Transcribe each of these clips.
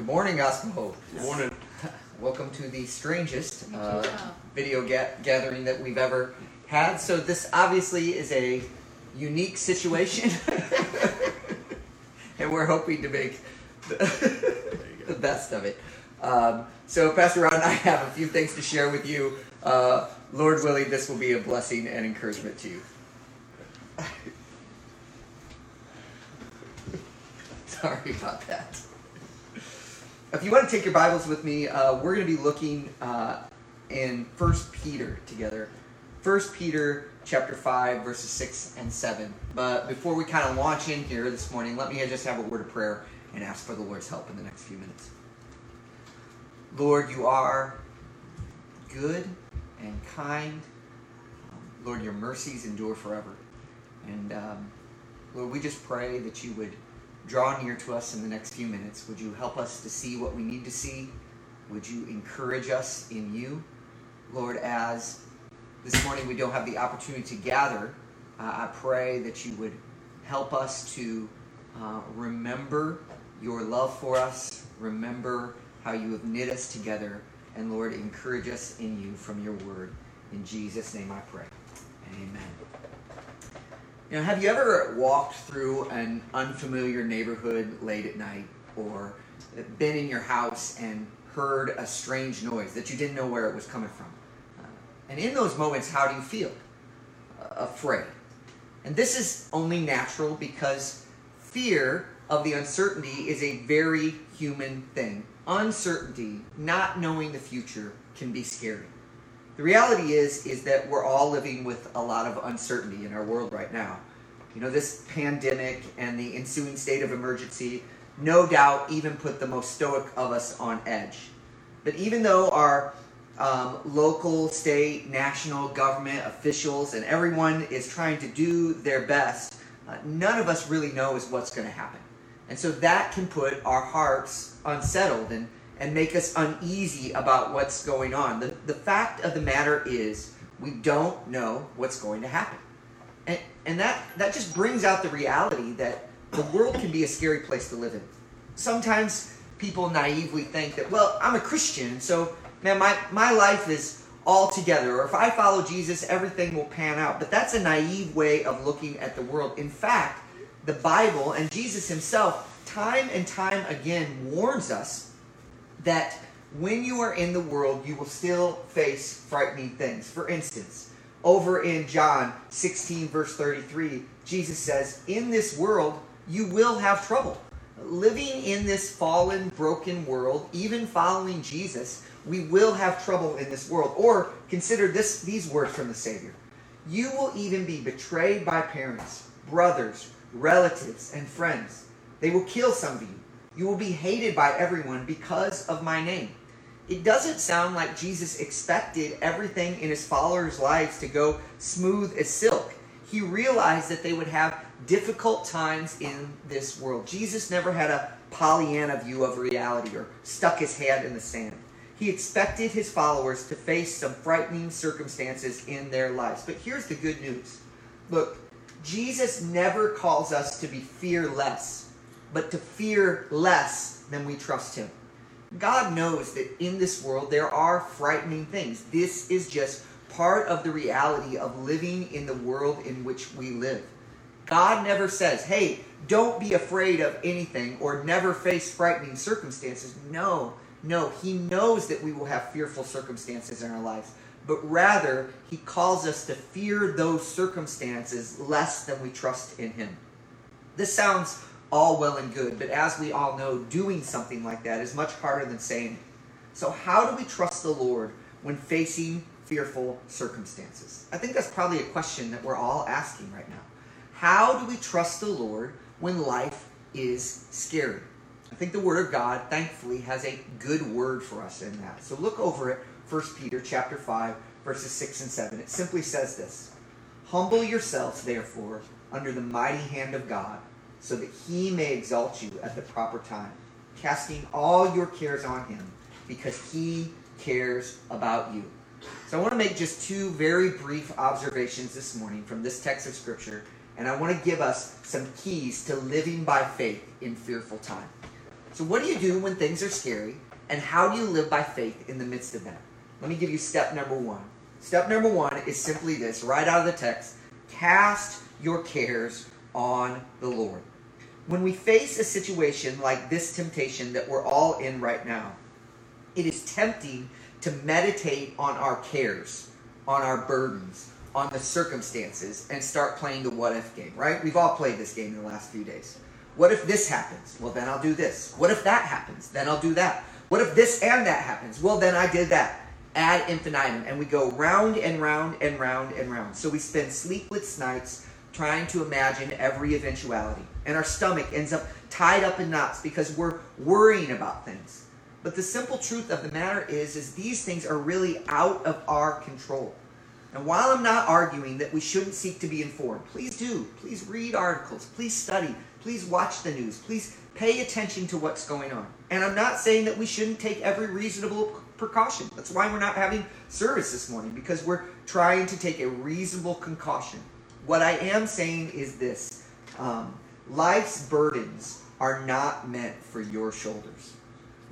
Good morning, Gospel Hope. Good morning. Welcome to the strangest uh, video ga- gathering that we've ever had. So this obviously is a unique situation, and we're hoping to make the, the best of it. Um, so, Pastor Ron, I have a few things to share with you. Uh, Lord willing, this will be a blessing and encouragement to you. Sorry about that. If you want to take your Bibles with me, uh, we're going to be looking uh, in First Peter together. First Peter chapter five, verses six and seven. But before we kind of launch in here this morning, let me just have a word of prayer and ask for the Lord's help in the next few minutes. Lord, you are good and kind. Lord, your mercies endure forever. And um, Lord, we just pray that you would draw near to us in the next few minutes. Would you help us to see what we need to see? Would you encourage us in you? Lord, as this morning we don't have the opportunity to gather, uh, I pray that you would help us to uh, remember your love for us, remember how you have knit us together, and Lord, encourage us in you from your word. In Jesus' name I pray. Amen. You know, have you ever walked through an unfamiliar neighborhood late at night or been in your house and heard a strange noise that you didn't know where it was coming from? Uh, and in those moments, how do you feel? Uh, afraid. And this is only natural because fear of the uncertainty is a very human thing. Uncertainty, not knowing the future, can be scary. The reality is is that we're all living with a lot of uncertainty in our world right now. You know, this pandemic and the ensuing state of emergency no doubt even put the most stoic of us on edge. But even though our um, local, state, national government officials and everyone is trying to do their best, uh, none of us really knows what's going to happen. And so that can put our hearts unsettled and and make us uneasy about what's going on. The, the fact of the matter is, we don't know what's going to happen. And, and that, that just brings out the reality that the world can be a scary place to live in. Sometimes people naively think that, well, I'm a Christian, so man, my, my life is all together. Or if I follow Jesus, everything will pan out. But that's a naive way of looking at the world. In fact, the Bible and Jesus himself, time and time again, warns us that when you are in the world, you will still face frightening things. For instance, over in John 16, verse 33, Jesus says, In this world, you will have trouble. Living in this fallen, broken world, even following Jesus, we will have trouble in this world. Or consider this, these words from the Savior You will even be betrayed by parents, brothers, relatives, and friends. They will kill some of you. You will be hated by everyone because of my name. It doesn't sound like Jesus expected everything in his followers' lives to go smooth as silk. He realized that they would have difficult times in this world. Jesus never had a Pollyanna view of reality or stuck his head in the sand. He expected his followers to face some frightening circumstances in their lives. But here's the good news look, Jesus never calls us to be fearless but to fear less than we trust Him. God knows that in this world there are frightening things. This is just part of the reality of living in the world in which we live. God never says, hey, don't be afraid of anything or never face frightening circumstances. No, no. He knows that we will have fearful circumstances in our lives, but rather, He calls us to fear those circumstances less than we trust in Him. This sounds all well and good, but as we all know, doing something like that is much harder than saying it. So, how do we trust the Lord when facing fearful circumstances? I think that's probably a question that we're all asking right now. How do we trust the Lord when life is scary? I think the Word of God, thankfully, has a good word for us in that. So look over it, 1 Peter chapter 5, verses 6 and 7. It simply says this Humble yourselves, therefore, under the mighty hand of God so that he may exalt you at the proper time, casting all your cares on him, because he cares about you. So I want to make just two very brief observations this morning from this text of Scripture, and I want to give us some keys to living by faith in fearful time. So, what do you do when things are scary? And how do you live by faith in the midst of that? Let me give you step number one. Step number one is simply this right out of the text cast your cares on the Lord. When we face a situation like this temptation that we're all in right now, it is tempting to meditate on our cares, on our burdens, on the circumstances, and start playing the what if game, right? We've all played this game in the last few days. What if this happens? Well, then I'll do this. What if that happens? Then I'll do that. What if this and that happens? Well, then I did that. Ad infinitum. And we go round and round and round and round. So we spend sleepless nights trying to imagine every eventuality. And our stomach ends up tied up in knots because we're worrying about things. But the simple truth of the matter is, is these things are really out of our control. And while I'm not arguing that we shouldn't seek to be informed, please do. Please read articles. Please study. Please watch the news. Please pay attention to what's going on. And I'm not saying that we shouldn't take every reasonable precaution. That's why we're not having service this morning, because we're trying to take a reasonable precaution. What I am saying is this um, life's burdens are not meant for your shoulders.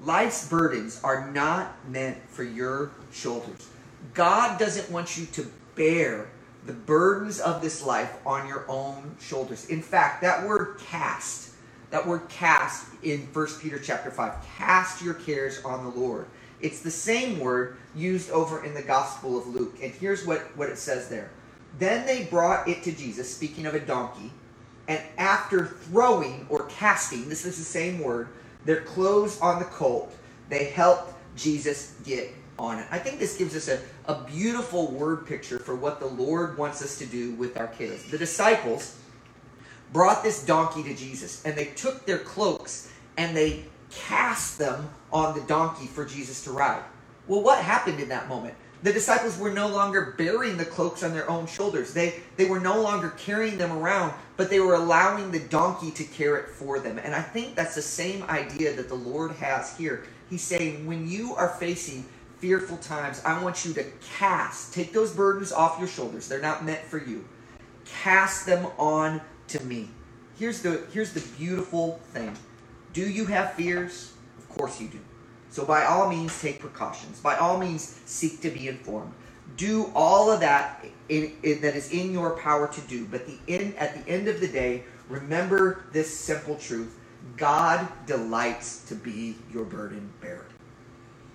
Life's burdens are not meant for your shoulders. God doesn't want you to bear the burdens of this life on your own shoulders. In fact, that word cast, that word cast in 1 Peter chapter 5, cast your cares on the Lord. It's the same word used over in the Gospel of Luke. And here's what, what it says there. Then they brought it to Jesus, speaking of a donkey, and after throwing or casting, this is the same word, their clothes on the colt, they helped Jesus get on it. I think this gives us a, a beautiful word picture for what the Lord wants us to do with our cares. The disciples brought this donkey to Jesus, and they took their cloaks and they cast them on the donkey for Jesus to ride. Well, what happened in that moment? The disciples were no longer bearing the cloaks on their own shoulders. They, they were no longer carrying them around, but they were allowing the donkey to carry it for them. And I think that's the same idea that the Lord has here. He's saying, when you are facing fearful times, I want you to cast, take those burdens off your shoulders. They're not meant for you. Cast them on to me. Here's the here's the beautiful thing. Do you have fears? Of course you do. So by all means take precautions. By all means seek to be informed. Do all of that in, in, that is in your power to do. But the end, at the end of the day, remember this simple truth. God delights to be your burden bearer.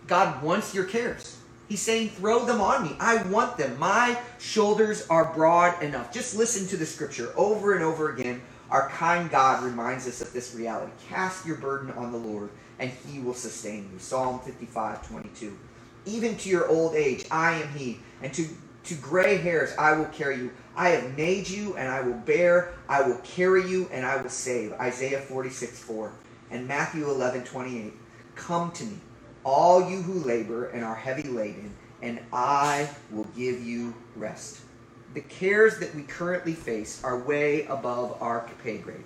God wants your cares. He's saying, throw them on me. I want them. My shoulders are broad enough. Just listen to the scripture over and over again. Our kind God reminds us of this reality. Cast your burden on the Lord, and he will sustain you. Psalm 55, 22. Even to your old age, I am he, and to, to gray hairs, I will carry you. I have made you, and I will bear. I will carry you, and I will save. Isaiah 46, 4. And Matthew 11, 28. Come to me all you who labor and are heavy laden, and I will give you rest. The cares that we currently face are way above our pay grade.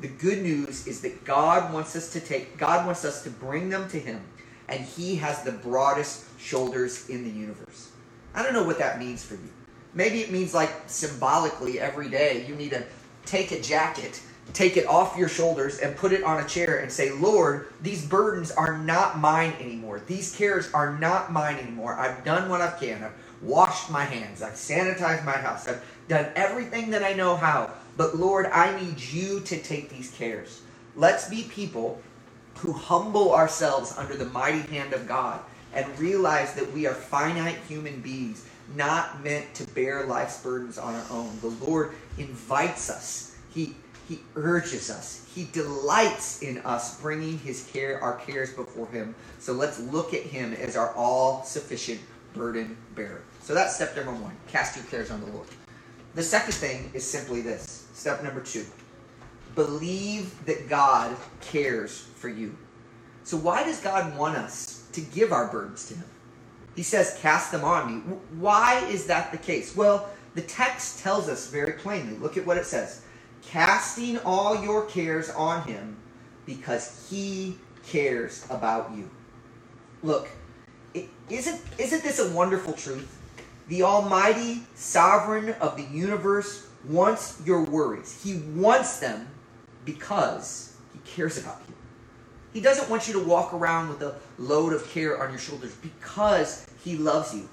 The good news is that God wants us to take, God wants us to bring them to Him, and He has the broadest shoulders in the universe. I don't know what that means for you. Maybe it means like symbolically every day you need to take a jacket take it off your shoulders and put it on a chair and say, Lord, these burdens are not mine anymore. These cares are not mine anymore. I've done what I can. I've washed my hands. I've sanitized my house. I've done everything that I know how. But Lord, I need you to take these cares. Let's be people who humble ourselves under the mighty hand of God and realize that we are finite human beings, not meant to bear life's burdens on our own. The Lord invites us. He he urges us. He delights in us bringing his care, our cares before him. So let's look at him as our all-sufficient burden bearer. So that's step number one. Cast your cares on the Lord. The second thing is simply this. Step number two. Believe that God cares for you. So why does God want us to give our burdens to him? He says, cast them on me. Why is that the case? Well, the text tells us very plainly. Look at what it says casting all your cares on him because he cares about you. Look, isn't, isn't this a wonderful truth? The Almighty Sovereign of the universe wants your worries. He wants them because he cares about you. He doesn't want you to walk around with a load of care on your shoulders because He loves you.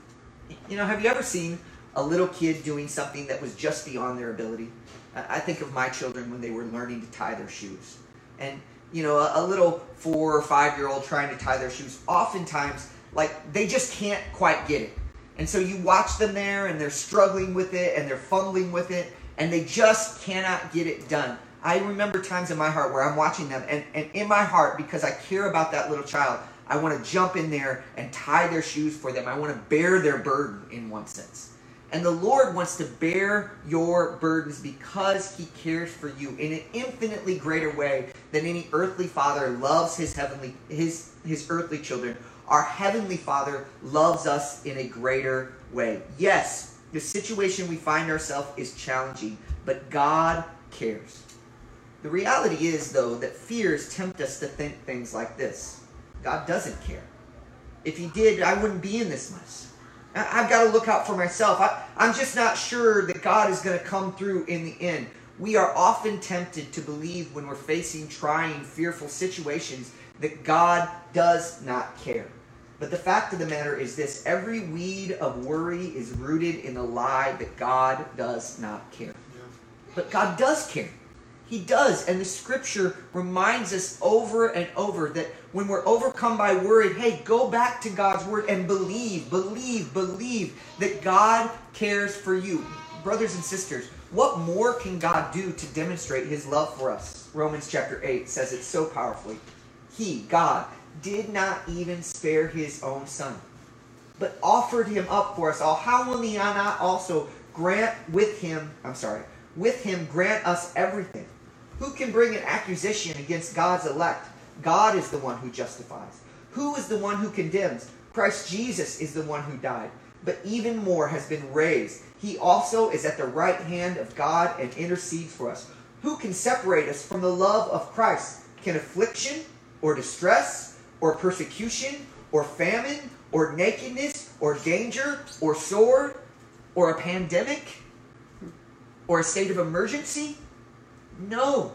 You know, have you ever seen a little kid doing something that was just beyond their ability? I think of my children when they were learning to tie their shoes. And, you know, a, little four or five year old trying to tie their shoes, oftentimes, like, they just can't quite get it. And so you watch them there and they're struggling with it and they're fumbling with it and they just cannot get it done. I remember times in my heart where I'm watching them, and, and in my heart, because I care about that little child, I want to jump in there and tie their shoes for them. I want to bear their burden in one sense. And the Lord wants to bear your burdens because He cares for you in an infinitely greater way than any earthly father loves his heavenly his his earthly children. Our heavenly Father loves us in a greater way. Yes, the situation we find ourselves is challenging, but God cares. The reality is, though, that fears tempt us to think things like this God doesn't care. If He did, I wouldn't be in this mess. I've got to look out for myself. I, am just not sure that God is going to come through in the end. We are often tempted to believe when we're facing trying, fearful situations that God does not care. But the fact of the matter is this every weed of worry is rooted in the lie that God does not care. But God does care. He does. And the scripture reminds us over and over that when we're overcome by worry, hey, go back to God's word and believe, believe, believe that God cares for you. Brothers and sisters, what more can God do to demonstrate his love for us? Romans chapter 8 says it so powerfully. He, God, did not even spare his own son, but offered him up for us all. How will he not also grant with him, I'm sorry, with him grant us everything? Who can bring an accusation against God's elect? God is the one who justifies. Who is the one who condemns? Christ Jesus is the one who died, but even more has been raised. He also is at the right hand of God and intercedes for us. Who can separate us from the love of Christ? Can affliction or distress or persecution or famine or nakedness or danger or sword or a pandemic or a state of emergency? No.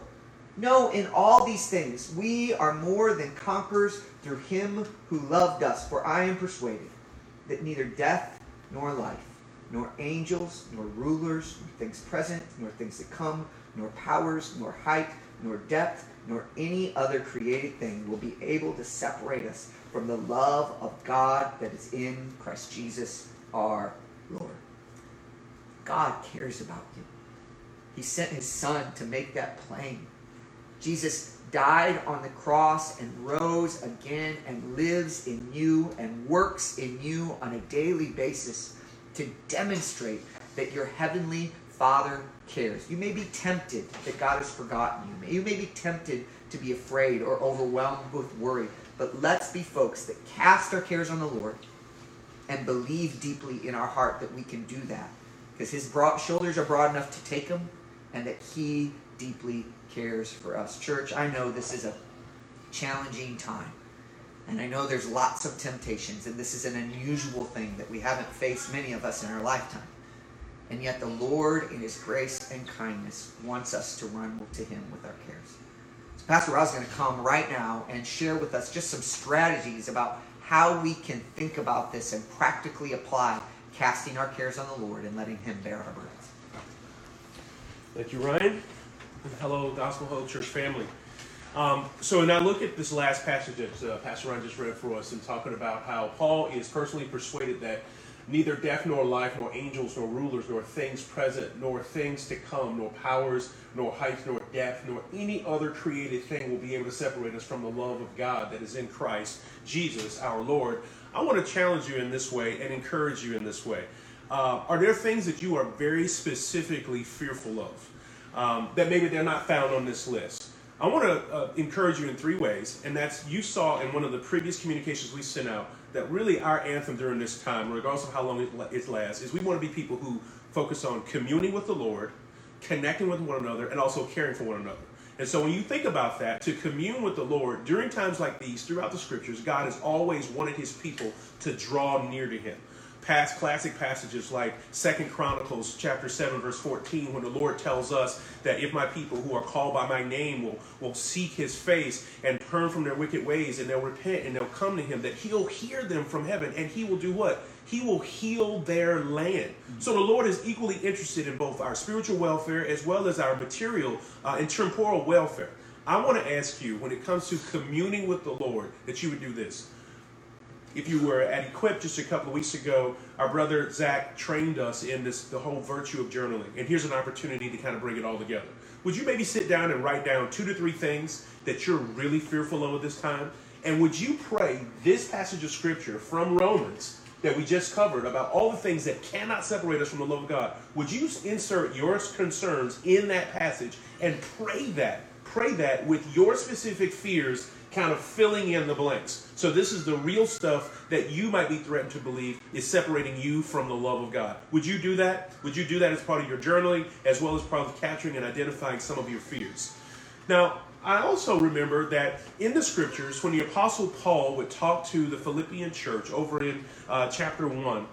No, in all these things, we are more than conquerors through him who loved us. For I am persuaded that neither death nor life, nor angels, nor rulers, nor things present, nor things to come, nor powers, nor height, nor depth, nor any other created thing will be able to separate us from the love of God that is in Christ Jesus our Lord. God cares about you. He sent his son to make that plain. Jesus died on the cross and rose again and lives in you and works in you on a daily basis to demonstrate that your heavenly Father cares. You may be tempted that God has forgotten you. You may be tempted to be afraid or overwhelmed with worry. But let's be folks that cast our cares on the Lord and believe deeply in our heart that we can do that. Because his broad shoulders are broad enough to take them and that he deeply cares for us. Church, I know this is a challenging time. And I know there's lots of temptations, and this is an unusual thing that we haven't faced, many of us, in our lifetime. And yet, the Lord, in His grace and kindness, wants us to run to Him with our cares. So, Pastor Rob is going to come right now and share with us just some strategies about how we can think about this and practically apply casting our cares on the Lord and letting Him bear our burdens. Thank you, Ryan. Hello, Gospel Hope Church family. Um, so, when I look at this last passage that uh, Pastor Ryan just read for us and talking about how Paul is personally persuaded that neither death nor life, nor angels, nor rulers, nor things present, nor things to come, nor powers, nor height, nor depth, nor any other created thing will be able to separate us from the love of God that is in Christ Jesus our Lord. I want to challenge you in this way and encourage you in this way. Uh, are there things that you are very specifically fearful of um, that maybe they're not found on this list? I want to uh, encourage you in three ways, and that's you saw in one of the previous communications we sent out that really our anthem during this time, regardless of how long it, lasts, is we want to be people who focus on communing with the Lord, connecting with one another, and also caring for one another. And so when you think about that, to commune with the Lord during times like these, throughout the scriptures, God has always wanted his people to draw near to him. Past classic passages like Second Chronicles chapter 7 verse 14 when the Lord tells us that if my people who are called by my name will, will seek his face and turn from their wicked ways and they'll repent and they'll come to him that he'll hear them from heaven and he will do what? He will heal their land. So the Lord is equally interested in both our spiritual welfare as well as our material uh, and temporal welfare. I want to ask you, when it comes to communing with the Lord, that you would do this if you were at Equip just a couple of weeks ago, our brother Zach trained us in this the whole virtue of journaling. And here's an opportunity to kind of bring it all together. Would you maybe sit down and write down two to three things that you're really fearful of at this time? And would you pray this passage of scripture from Romans that we just covered about all the things that cannot separate us from the love of God? Would you insert your concerns in that passage and pray that? Pray that with your specific fears kind of filling in the blanks. So this is the real stuff that you might be threatened to believe is separating you from the love of God. Would you do that? Would you do that as part of your journaling as well as part of capturing and identifying some of your fears? Now, I also remember that in the scriptures, when the Apostle Paul would talk to the Philippian church over in uh, chapter 1,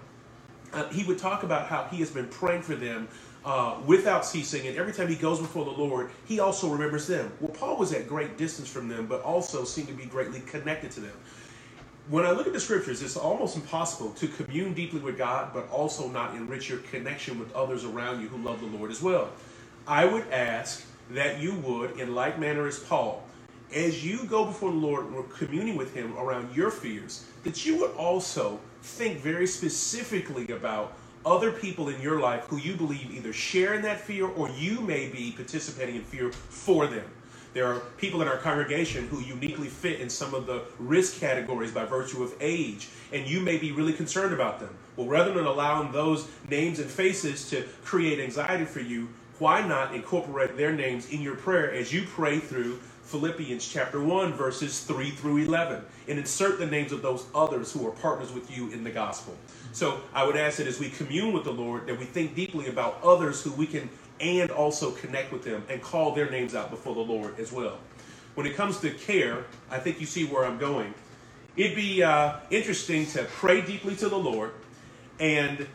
uh, he would talk about how he has been praying for them uh, without ceasing, and every time he goes before the Lord, he also remembers them. Well, Paul was at great distance from them, but also seemed to be greatly connected to them. When I look at the scriptures, it's almost impossible to commune deeply with God, but also not enrich your connection with others around you who love the Lord as well. I would ask that you would, in like manner as Paul, as you go before the Lord and communing with Him around your fears, that you would also think very specifically about other people in your life who you believe either share in that fear or you may be participating in fear for them. There are people in our congregation who uniquely fit in some of the risk categories by virtue of age, and you may be really concerned about them. Well, rather than allowing those names and faces to create anxiety for you, why not incorporate their names in your prayer as you pray through Philippians chapter 1, verses 3 through 11, and insert the names of those others who are partners with you in the gospel. So I would ask that as we commune with the Lord, that we think deeply about others who we can and also connect with them and call their names out before the Lord as well. When it comes to care, I think you see where I'm going. It'd be uh, interesting to pray deeply to the Lord and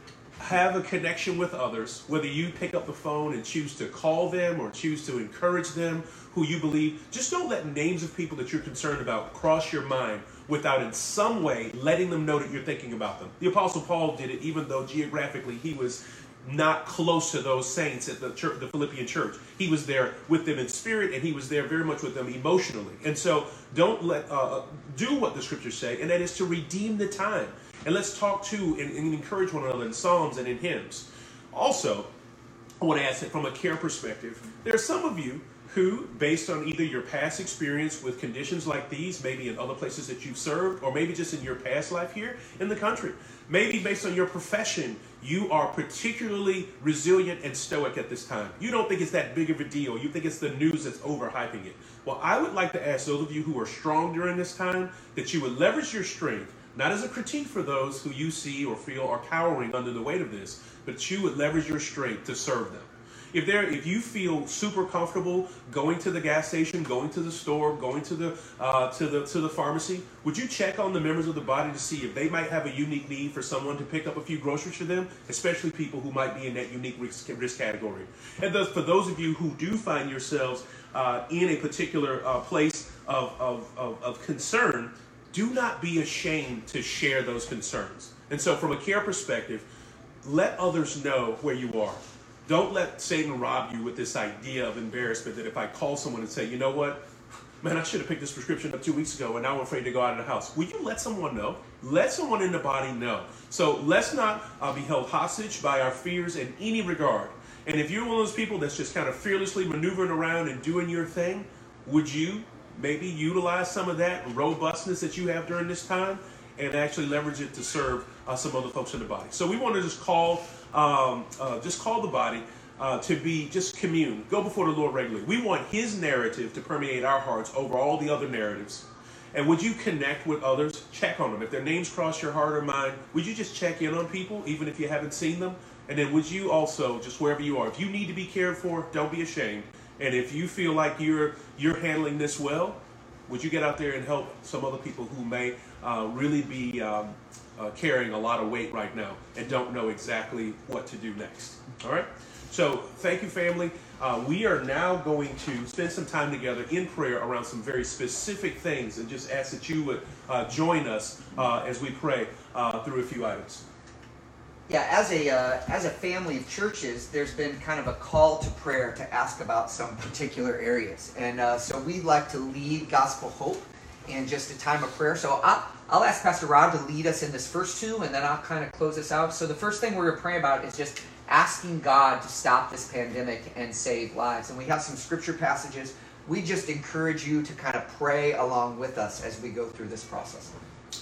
have a connection with others, whether you pick up the phone and choose to call them or choose to encourage them who you believe. Just don't let names of people that you're concerned about cross your mind without in some way letting them know that you're thinking about them. The Apostle Paul did it, even though geographically he was not close to those saints at the church, the Philippian church. He was there with them in spirit, and he was there very much with them emotionally. And so, don't let uh, uh do what the scriptures say, and that is to redeem the time. And let's talk to and, and encourage one another in psalms and in hymns. Also, I want to ask that from a care perspective. There are some of you who, based on either your past experience with conditions like these, maybe in other places that you've served, or maybe just in your past life here in the country, maybe based on your profession, you are particularly resilient and stoic at this time. You don't think it's that big of a deal. You think it's the news that's overhyping it. Well, I would like to ask those of you who are strong during this time that you would leverage your strength, not as a critique for those who you see or feel are cowering under the weight of this, but you would leverage your strength to serve them. If there, if you feel super comfortable going to the gas station, going to the store, going to the uh, to the to the pharmacy, would you check on the members of the body to see if they might have a unique need for someone to pick up a few groceries for them, especially people who might be in that unique risk, risk category. And thus, for those of you who do find yourselves uh, in a particular uh, place of, of, of, of concern, do not be ashamed to share those concerns. And so, from a care perspective, let others know where you are. Don't let Satan rob you with this idea of embarrassment that if I call someone and say, you know what, man, I should have picked this prescription up two weeks ago and now I'm afraid to go out of the house. Will you let someone know? Let someone in the body know. So let's not uh, be held hostage by our fears in any regard. And if you're one of those people that's just kind of fearlessly maneuvering around and doing your thing, would you maybe utilize some of that robustness that you have during this time and actually leverage it to serve uh, some other folks in the body? So we want to just call um, uh, just call the body uh, to be just commune, go before the Lord regularly. We want His narrative to permeate our hearts over all the other narratives. And would you connect with others? Check on them. If their names cross your heart or mind, would you just check in on people, even if you haven't seen them? And then would you also, just wherever you are, if you need to be cared for, don't be ashamed. And if you feel like you're you're handling this well, would you get out there and help some other people who may uh, really be um, uh, carrying a lot of weight right now and don't know exactly what to do next? All right? So, thank you, family. Uh, we are now going to spend some time together in prayer around some very specific things and just ask that you would uh, join us uh, as we pray uh, through a few items. Yeah, as a uh, as a family of churches, there's been kind of a call to prayer to ask about some particular areas, and uh, so we'd like to lead Gospel Hope in just a time of prayer. So I'll, I'll ask Pastor Rob to lead us in this first two, and then I'll kind of close this out. So the first thing we're going to pray about is just asking God to stop this pandemic and save lives, and we have some scripture passages. We just encourage you to kind of pray along with us as we go through this process.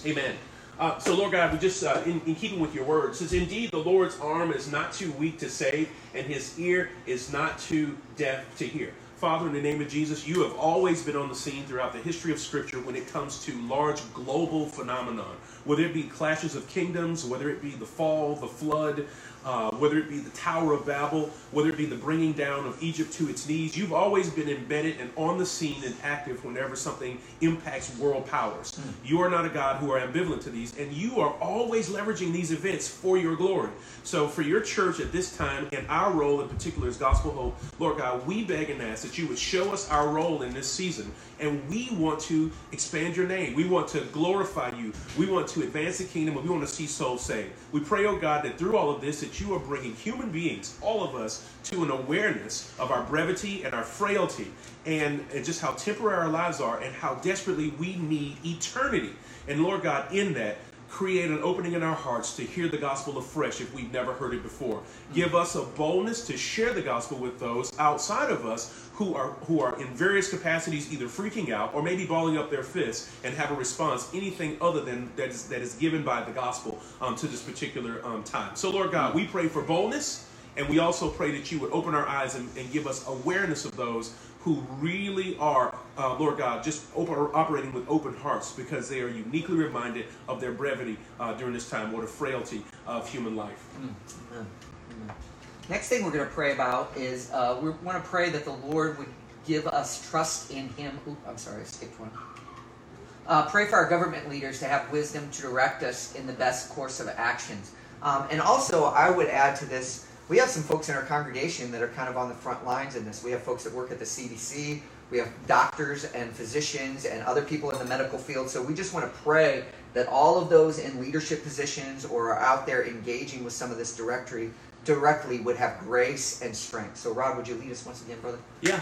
Amen. Uh, so, Lord God, we just, uh, in, in, keeping with your word, says, Indeed, the Lord's arm is not too weak to save, and his ear is not too deaf to hear. Father, in the name of Jesus, you have always been on the scene throughout the history of Scripture when it comes to large global phenomenon, whether it be clashes of kingdoms, whether it be the fall, the flood, uh, whether it be the Tower of Babel, whether it be the bringing down of Egypt to its knees. You've always been embedded and on the scene and active whenever something impacts world powers. Mm. You are not a God who are ambivalent to these, and you are always leveraging these events for your glory. So, for your church at this time, and our role in particular as Gospel Hope, Lord God, we beg and ask that you would show us our role in this season. And we want to expand your name. We want to glorify you. We want to advance the kingdom, and we want to see souls saved. We pray, oh God, that through all of this, that you are bringing human beings, all of us, to an awareness of our brevity and our frailty and, and just how temporary our lives are and how desperately we need eternity. And Lord God, in that, create an opening in our hearts to hear the gospel afresh if we've never heard it before. Give us a boldness to share the gospel with those outside of us who are who are in various capacities either freaking out or maybe balling up their fists and have a response anything other than that is that is given by the gospel um, to this particular um, time. So Lord God, we pray for boldness and we also pray that you would open our eyes and, and give us awareness of those who really are, uh, Lord God, just open, operating with open hearts because they are uniquely reminded of their brevity uh, during this time or the frailty of human life. Mm-hmm. Next thing we're going to pray about is uh, we want to pray that the Lord would give us trust in Him. Ooh, I'm sorry, I skipped one. Uh, pray for our government leaders to have wisdom to direct us in the best course of actions. Um, and also, I would add to this we have some folks in our congregation that are kind of on the front lines in this. We have folks that work at the CDC, we have doctors and physicians and other people in the medical field. So we just want to pray that all of those in leadership positions or are out there engaging with some of this directory directly would have grace and strength. So Rod, would you lead us once again, brother? Yeah.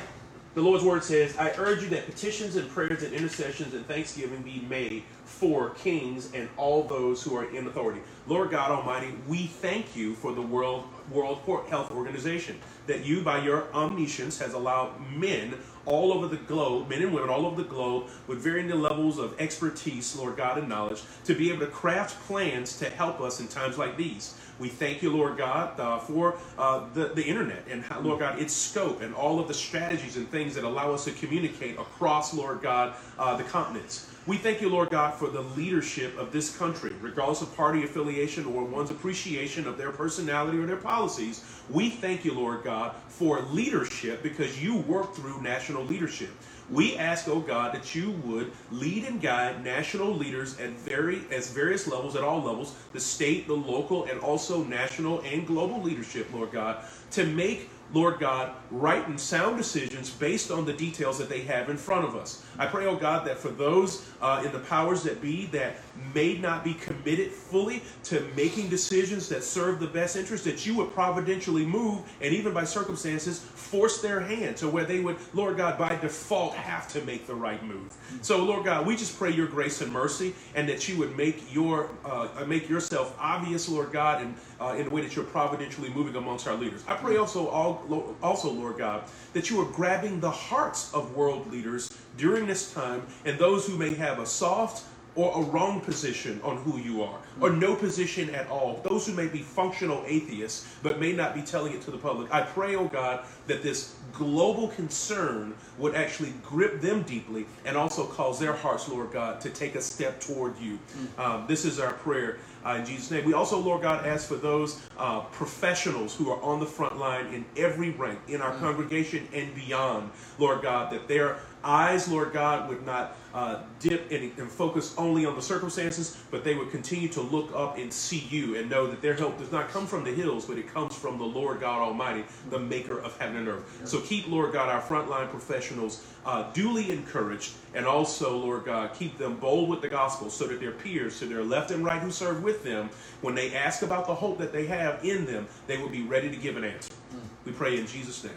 The Lord's word says, I urge you that petitions and prayers and intercessions and thanksgiving be made for kings and all those who are in authority. Lord God Almighty, we thank you for the World, World Health Organization, that you, by your omniscience, has allowed men all over the globe, men and women all over the globe, with varying levels of expertise, Lord God, and knowledge, to be able to craft plans to help us in times like these. We thank you, Lord God, uh, for uh, the, the internet and, Lord God, its scope and all of the strategies and things that allow us to communicate across, Lord God, uh, the continents. We thank you, Lord God, for the leadership of this country, regardless of party affiliation or one's appreciation of their personality or their policies. We thank you, Lord God, for leadership because you work through national leadership. We ask, oh God, that you would lead and guide national leaders at very as various levels, at all levels, the state, the local, and also national and global leadership, Lord God, to make Lord God, right and sound decisions based on the details that they have in front of us. I pray, oh God, that for those uh, in the powers that be that may not be committed fully to making decisions that serve the best interest, that you would providentially move and even by circumstances force their hand to where they would, Lord God, by default have to make the right move. So, Lord God, we just pray your grace and mercy and that you would make your uh, make yourself obvious, Lord God, and uh, in the way that you're providentially moving amongst our leaders. I pray also, all, also, Lord God, that you are grabbing the hearts of world leaders during this time and those who may have a soft or a wrong position on who you are, or no position at all. Those who may be functional atheists but may not be telling it to the public. I pray, oh God, that this global concern would actually grip them deeply and also cause their hearts, Lord God, to take a step toward you. Mm. Um, this is our prayer uh, in Jesus' name. We also, Lord God, ask for those uh, professionals who are on the front line in every rank in our mm. congregation and beyond, Lord God, that their eyes, Lord God, would not uh, dip and, and, focus only on the circumstances, but they would continue to look up and see you and know that their help does not come from the hills, but it comes from the Lord God Almighty, the maker of heaven and earth. So keep, Lord God, our frontline professionals uh, duly encouraged, and also, Lord God, keep them bold with the gospel so that their peers to their left and right who serve with them, when they ask about the hope that they have in them, they will be ready to give an answer. Mm. We pray in Jesus' name.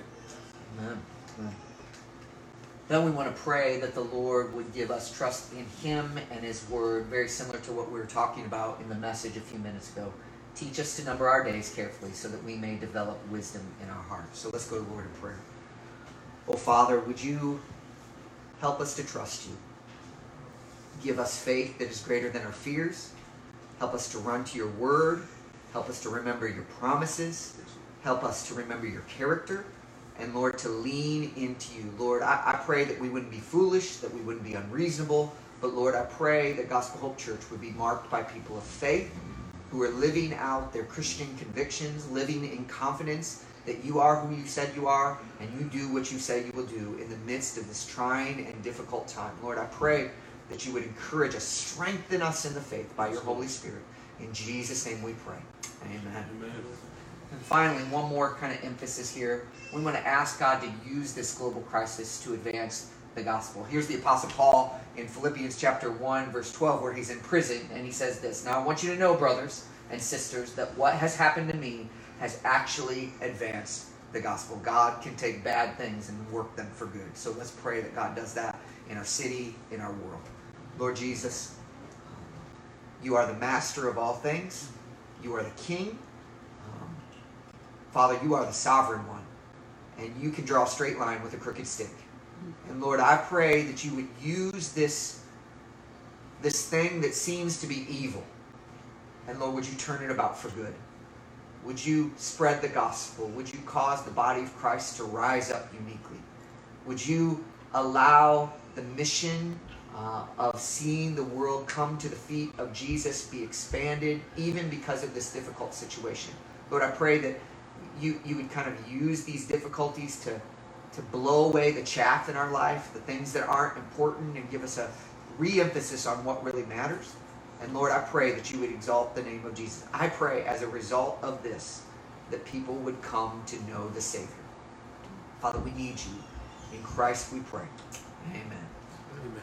Amen. Amen. Then we want to pray that the Lord would give us trust in Him and His Word, very similar to what we were talking about in the message a few minutes ago. Teach us to number our days carefully so that we may develop wisdom in our hearts. So let's go to Lord in prayer. Oh, Father, would you help us to trust you? Give us faith that is greater than our fears. Help us to run to your word. Help us to remember your promises. Help us to remember your character and Lord, to lean into you. Lord, I, I pray that we wouldn't be foolish, that we wouldn't be unreasonable, but Lord, I pray that Gospel Hope Church would be marked by people of faith who are living out their Christian convictions, living in confidence that you are who you said you are, and you do what you say you will do in the midst of this trying and difficult time. Lord, I pray that you would encourage us, strengthen us in the faith by your Holy Spirit. In Jesus' name we pray. Amen. Amen. And finally, one more kind of emphasis here. We want to ask God to use this global crisis to advance the gospel. Here's the Apostle Paul in Philippians chapter 1, verse 12, where he's in prison, and he says this Now I want you to know, brothers and sisters, that what has happened to me has actually advanced the gospel. God can take bad things and work them for good. So let's pray that God does that in our city, in our world. Lord Jesus, you are the master of all things, you are the king. Father, you are the sovereign one, and you can draw a straight line with a crooked stick. And Lord, I pray that you would use this, this thing that seems to be evil. And Lord, would you turn it about for good? Would you spread the gospel? Would you cause the body of Christ to rise up uniquely? Would you allow the mission uh, of seeing the world come to the feet of Jesus be expanded, even because of this difficult situation? Lord, I pray that you, you would kind of use these difficulties to, to blow away the chaff in our life, the things that aren't important, and give us a re emphasis on what really matters. And Lord, I pray that you would exalt the name of Jesus. I pray as a result of this that people would come to know the Savior. Father, we need you. In Christ we pray. Amen. Amen.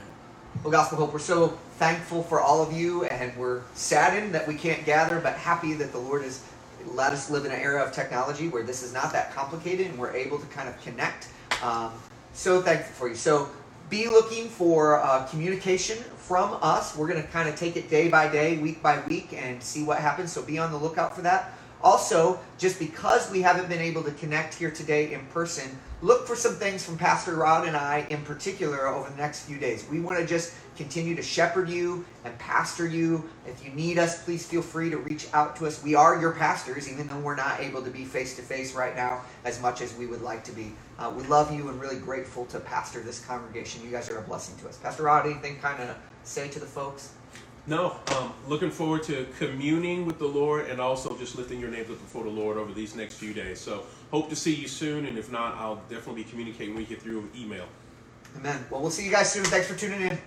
Well, Gospel Hope, we're so thankful for all of you, and we're saddened that we can't gather, but happy that the Lord is let us live in an era of technology where this is not that complicated and we're able to kind of connect. Um, so thankful for you. So be looking for uh, communication from us. We're going to kind of take it day by day, week by week, and see what happens. So be on the lookout for that. Also, just because we haven't been able to connect here today in person, look for some things from Pastor Rod and I in particular over the next few days. We want to just continue to shepherd you and pastor you. If you need us, please feel free to reach out to us. We are your pastors, even though we're not able to be face to face right now as much as we would like to be. Uh, we love you and really grateful to pastor this congregation. You guys are a blessing to us. Pastor Rod, anything kind of say to the folks? No, um, looking forward to communing with the Lord and also just lifting your names up before the Lord over these next few days. So hope to see you soon, and if not, I'll definitely be communicating with you through email. Amen. Well, we'll see you guys soon. Thanks for tuning in.